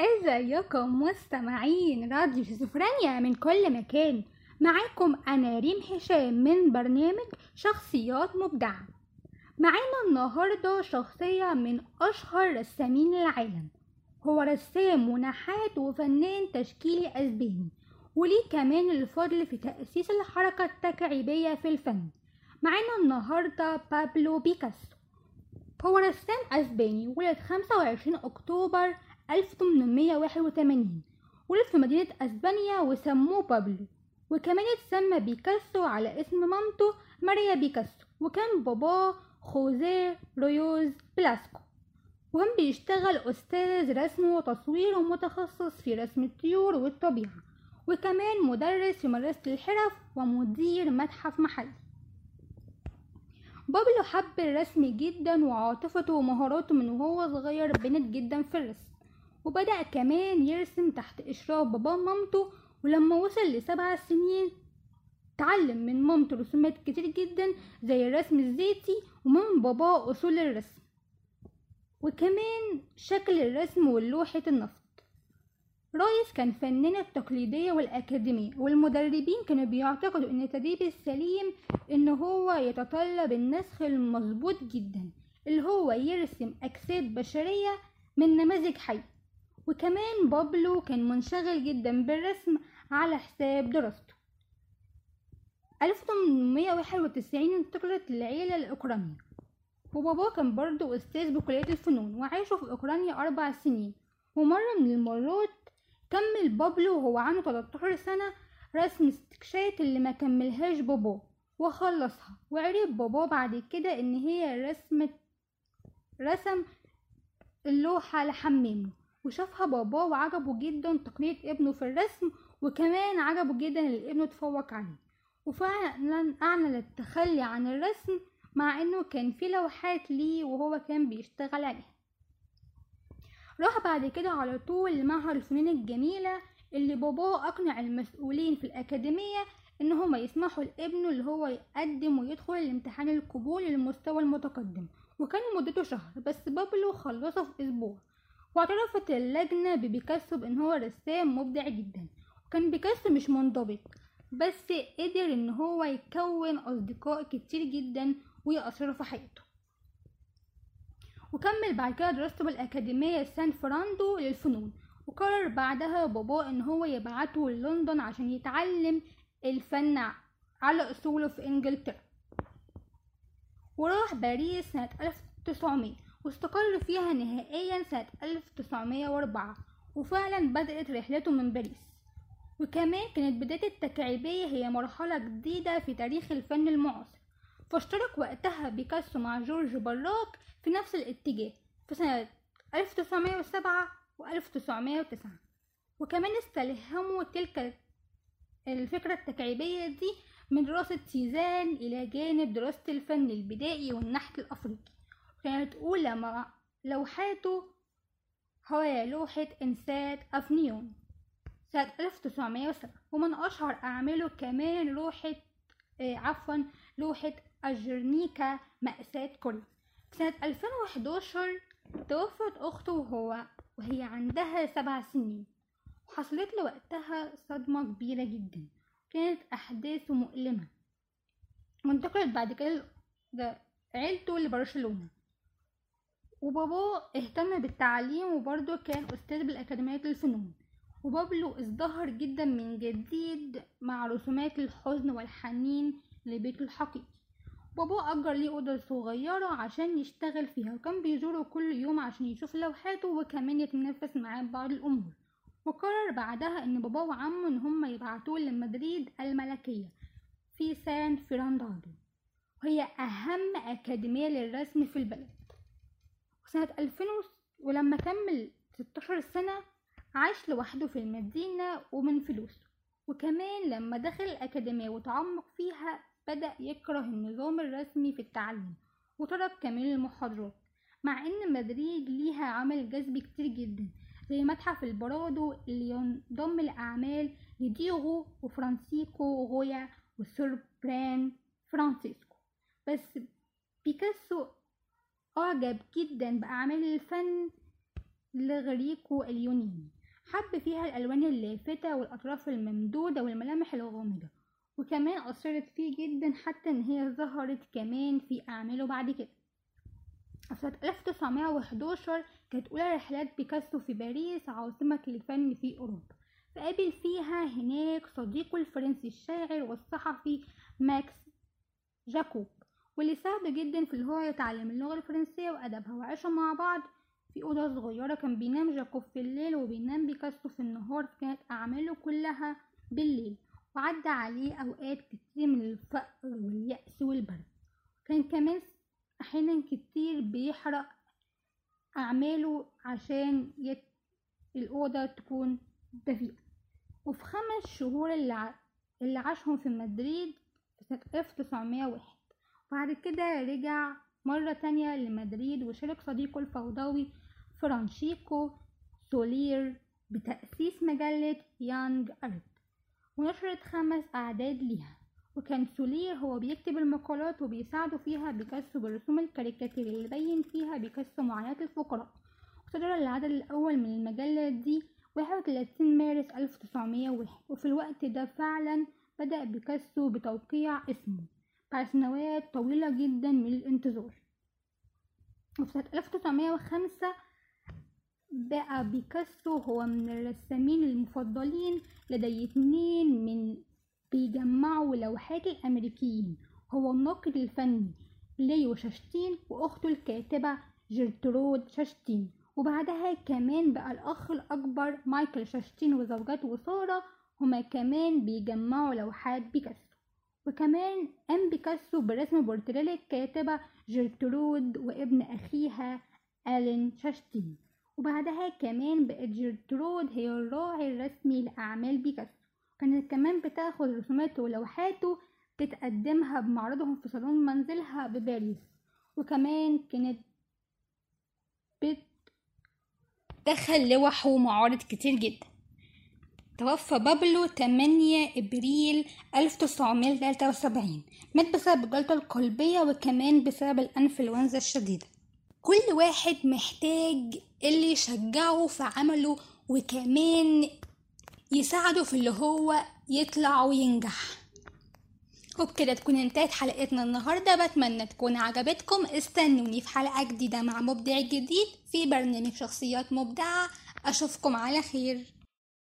إزيكم مستمعين راديو شيزوفرينيا من كل مكان. معاكم أنا ريم هشام من برنامج شخصيات مبدعة معانا النهاردة شخصية من أشهر رسامين العالم. هو رسام ونحات وفنان تشكيلي أسباني وليه كمان الفضل في تأسيس الحركة التكعيبية في الفن. معانا النهاردة بابلو بيكاسو. هو رسام أسباني ولد 25 أكتوبر 1881 ولد في مدينة أسبانيا وسموه بابلو وكمان اتسمى بيكاسو على اسم مامته ماريا بيكاسو وكان باباه خوزيه رويوز بلاسكو. وكان بيشتغل أستاذ رسم وتصوير ومتخصص في رسم الطيور والطبيعة وكمان مدرس في مدرسة الحرف ومدير متحف محلي. بابلو حب الرسم جدا وعاطفته ومهاراته من وهو صغير بنت جدا في الرسم. وبدأ كمان يرسم تحت إشراف باباه ومامته ولما وصل لسبع سنين تعلم من مامته رسومات كتير جدا زي الرسم الزيتي ومن باباه أصول الرسم وكمان شكل الرسم واللوحة النفط. رايس كان فنانة التقليدية والأكاديمية والمدربين كانوا بيعتقدوا إن التدريب السليم إن هو يتطلب النسخ المظبوط جدا اللي هو يرسم أجساد بشرية من نماذج حية. وكمان بابلو كان منشغل جدا بالرسم على حساب دراسته. 1891 انتقلت العيلة لأوكرانيا وباباه كان برضه أستاذ بكلية الفنون وعاشوا في أوكرانيا أربع سنين. ومرة من المرات كمل بابلو وهو عنده 13 سنة رسم استكشات اللي ما كملهاش باباه وخلصها. وعرف باباه بعد كده إن هي رسمة رسم اللوحة لحمامه. وشافها باباه وعجبه جدا تقنية ابنه في الرسم وكمان عجبه جدا اللي ابنه اتفوق عليه. وفعلا أعلن التخلي عن الرسم مع إنه كان في لوحات ليه وهو كان بيشتغل عليها. راح بعد كده على طول لمعهد الفنون الجميلة اللي باباه أقنع المسؤولين في الأكاديمية إن هما يسمحوا لابنه اللي هو يقدم ويدخل الامتحان القبول للمستوى المتقدم. وكان مدته شهر بس بابلو خلصه في أسبوع. واعترفت اللجنة ببيكاسو بإن هو رسام مبدع جدا وكان بيكاسو مش منضبط بس قدر إن هو يكون أصدقاء كتير جدا ويأثروا في حياته. وكمل بعد كده دراسته بالأكاديمية سان فراندو للفنون وقرر بعدها باباه إن هو يبعته لندن عشان يتعلم الفن على أصوله في إنجلترا. وراح باريس سنة 1900 واستقر فيها نهائيا سنة 1904 وفعلا بدأت رحلته من باريس. وكمان كانت بداية التكعيبية هي مرحلة جديدة في تاريخ الفن المعاصر. فاشترك وقتها بيكاسو مع جورج براك في نفس الاتجاه في سنة 1907 و 1909 وكمان استلهموا تلك الفكرة التكعيبية دي من دراسة سيزان إلى جانب دراسة الفن البدائي والنحت الأفريقي. كانت أولى مع لوحاته هي لوحة إنسات أفنيون. سنة 1907 ومن أشهر أعماله كمان لوحة آه عفوا لوحة أجرنيكا مأساة كل. سنة 2011 توفت أخته وهو وهي عندها سبع سنين. وحصلت له وقتها صدمة كبيرة جدا. كانت أحداثه مؤلمة. وانتقلت بعد كده عيلته لبرشلونة. وباباه اهتم بالتعليم وبرضه كان أستاذ بالأكاديمية الفنون وبابلو ازدهر جدا من جديد مع رسومات الحزن والحنين لبيته الحقيقي. باباه أجر ليه أوضة صغيرة عشان يشتغل فيها وكان بيزوره كل يوم عشان يشوف لوحاته وكمان يتنافس معاه بعض الأمور. وقرر بعدها إن باباه وعمه إن هما يبعتوه لمدريد الملكية في سان فرناندو. وهي أهم أكاديمية للرسم في البلد. وسنة 2000 ولما كمل 16 سنة عاش لوحده في المدينة ومن فلوسه وكمان لما دخل الأكاديمية وتعمق فيها بدأ يكره النظام الرسمي في التعليم وترك كمان المحاضرات مع إن مدريد ليها عمل جذب كتير جدا زي متحف البرادو اللي ينضم لأعمال لديغو وفرانسيكو غويا وسوربران فرانسيسكو. بس بيكاسو أعجب جدا بأعمال الفن الإغريقو اليوناني حب فيها الألوان اللافتة والأطراف الممدودة والملامح الغامضة وكمان أثرت فيه جدا حتى إن هي ظهرت كمان في أعماله بعد كده. سنة 1911 كانت أولى رحلات بيكاسو في باريس عاصمة الفن في أوروبا. فقابل فيها هناك صديقه الفرنسي الشاعر والصحفي ماكس جاكوب. واللي ساعده جدا في اللي هو يتعلم اللغة الفرنسية وأدبها وعاشوا مع بعض في أوضة صغيرة. كان بينام جاكوب في الليل وبينام بيكاسو في النهار فكانت أعماله كلها بالليل. وعدى عليه أوقات كتير من الفقر واليأس والبرد. كان كمان أحيانا كتير بيحرق أعماله عشان يت... الأوضة تكون دفيئة وفي خمس شهور اللي, ع... اللي عاشهم في مدريد في سنة 1901 وبعد كده رجع مرة تانية لمدريد وشارك صديقه الفوضوي فرانشيكو سولير بتأسيس مجلة Young Art ونشرت خمس أعداد ليها. وكان سولير هو بيكتب المقالات وبيساعده فيها بيكاسو بالرسوم الكاريكاتير اللي بين فيها بيكاسو معاناة الفقراء. وصدر العدد الأول من المجلة دي 31 مارس 1901 وفي الوقت ده فعلا بدأ بيكاسو بتوقيع اسمه. بعد سنوات طويلة جدا من الانتظار. وفي سنة 1905 بقى بيكاسو هو من الرسامين المفضلين لدي اتنين من بيجمعوا لوحات الأمريكيين. هو الناقد الفني ليو شتاين وأخته الكاتبة جرترود شتاين. وبعدها كمان بقى الأخ الأكبر مايكل شتاين وزوجته سارة هما كمان بيجمعوا لوحات بيكاسو. وكمان قام بيكاسو برسم بورتريه للكاتبة جرترود وابن أخيها ألين شتاين. وبعدها كمان بقت جرترود هي الراعي الرسمي لأعمال بيكاسو. كانت كمان بتاخد رسوماته ولوحاته وتقدمها بمعرضهم في صالون منزلها بباريس. وكمان كانت بتدخل لوح ومعارض كتير جدا. توفى بابلو 8 إبريل 1973 مات بسبب الجلطة القلبية وكمان بسبب الأنفلونزا الشديدة. كل واحد محتاج اللي يشجعه في عمله وكمان يساعده في اللي هو يطلع وينجح. وبكده تكون انتهت حلقتنا النهاردة. بتمنى تكون عجبتكم. استنوني في حلقة جديدة مع مبدع جديد في برنامج شخصيات مبدعة. أشوفكم على خير.